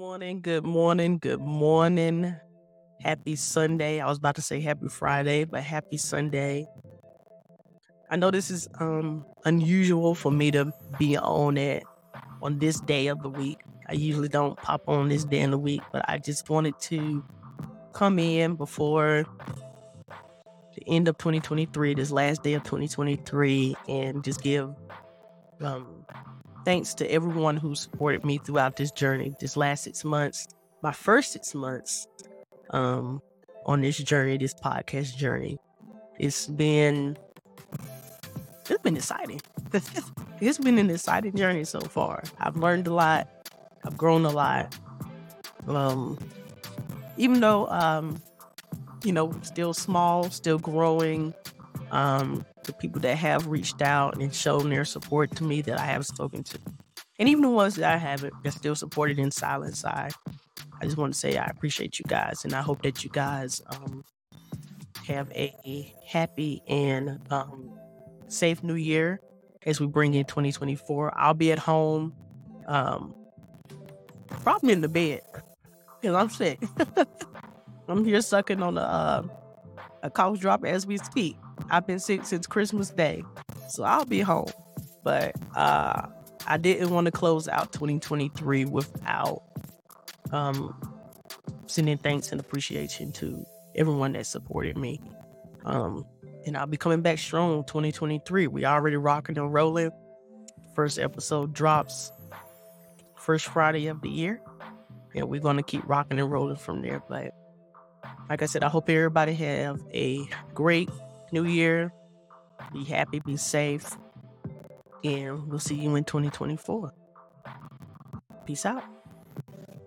morning, good morning, good morning. Happy Sunday. I was about to say happy Friday, but happy Sunday. I know this is um unusual for me to be on it on this day of the week. I usually don't pop on this day in the week, but I just wanted to come in before the end of 2023, this last day of 2023, and just give um thanks to everyone who supported me throughout this journey, this last six months, my first six months um, on this journey, this podcast journey. It's been it's been exciting. it's been an exciting journey so far. I've learned a lot. I've grown a lot. Um, even though um, you know, still small, still growing. Um, the people that have reached out and shown their support to me that I have spoken to. And even the ones that I haven't, that still supported in silence. I, I just want to say I appreciate you guys, and I hope that you guys um, have a, happy and um, safe New Year as we bring in 2024. I'll be at home, um, probably in the bed because I'm sick. I'm here sucking on a uh, a cough drop as we speak. I've been sick since Christmas Day, so I'll be home. But uh, I didn't want to close out 2023 without um, sending thanks and appreciation to everyone that supported me. Um, and I'll be coming back strong 2023. We already rocking and rolling. First episode drops first Friday of the year. And we're gonna keep rocking and rolling from there. But like I said, I hope everybody have a great new year. Be happy, be safe. And we'll see you in 2024. Peace out.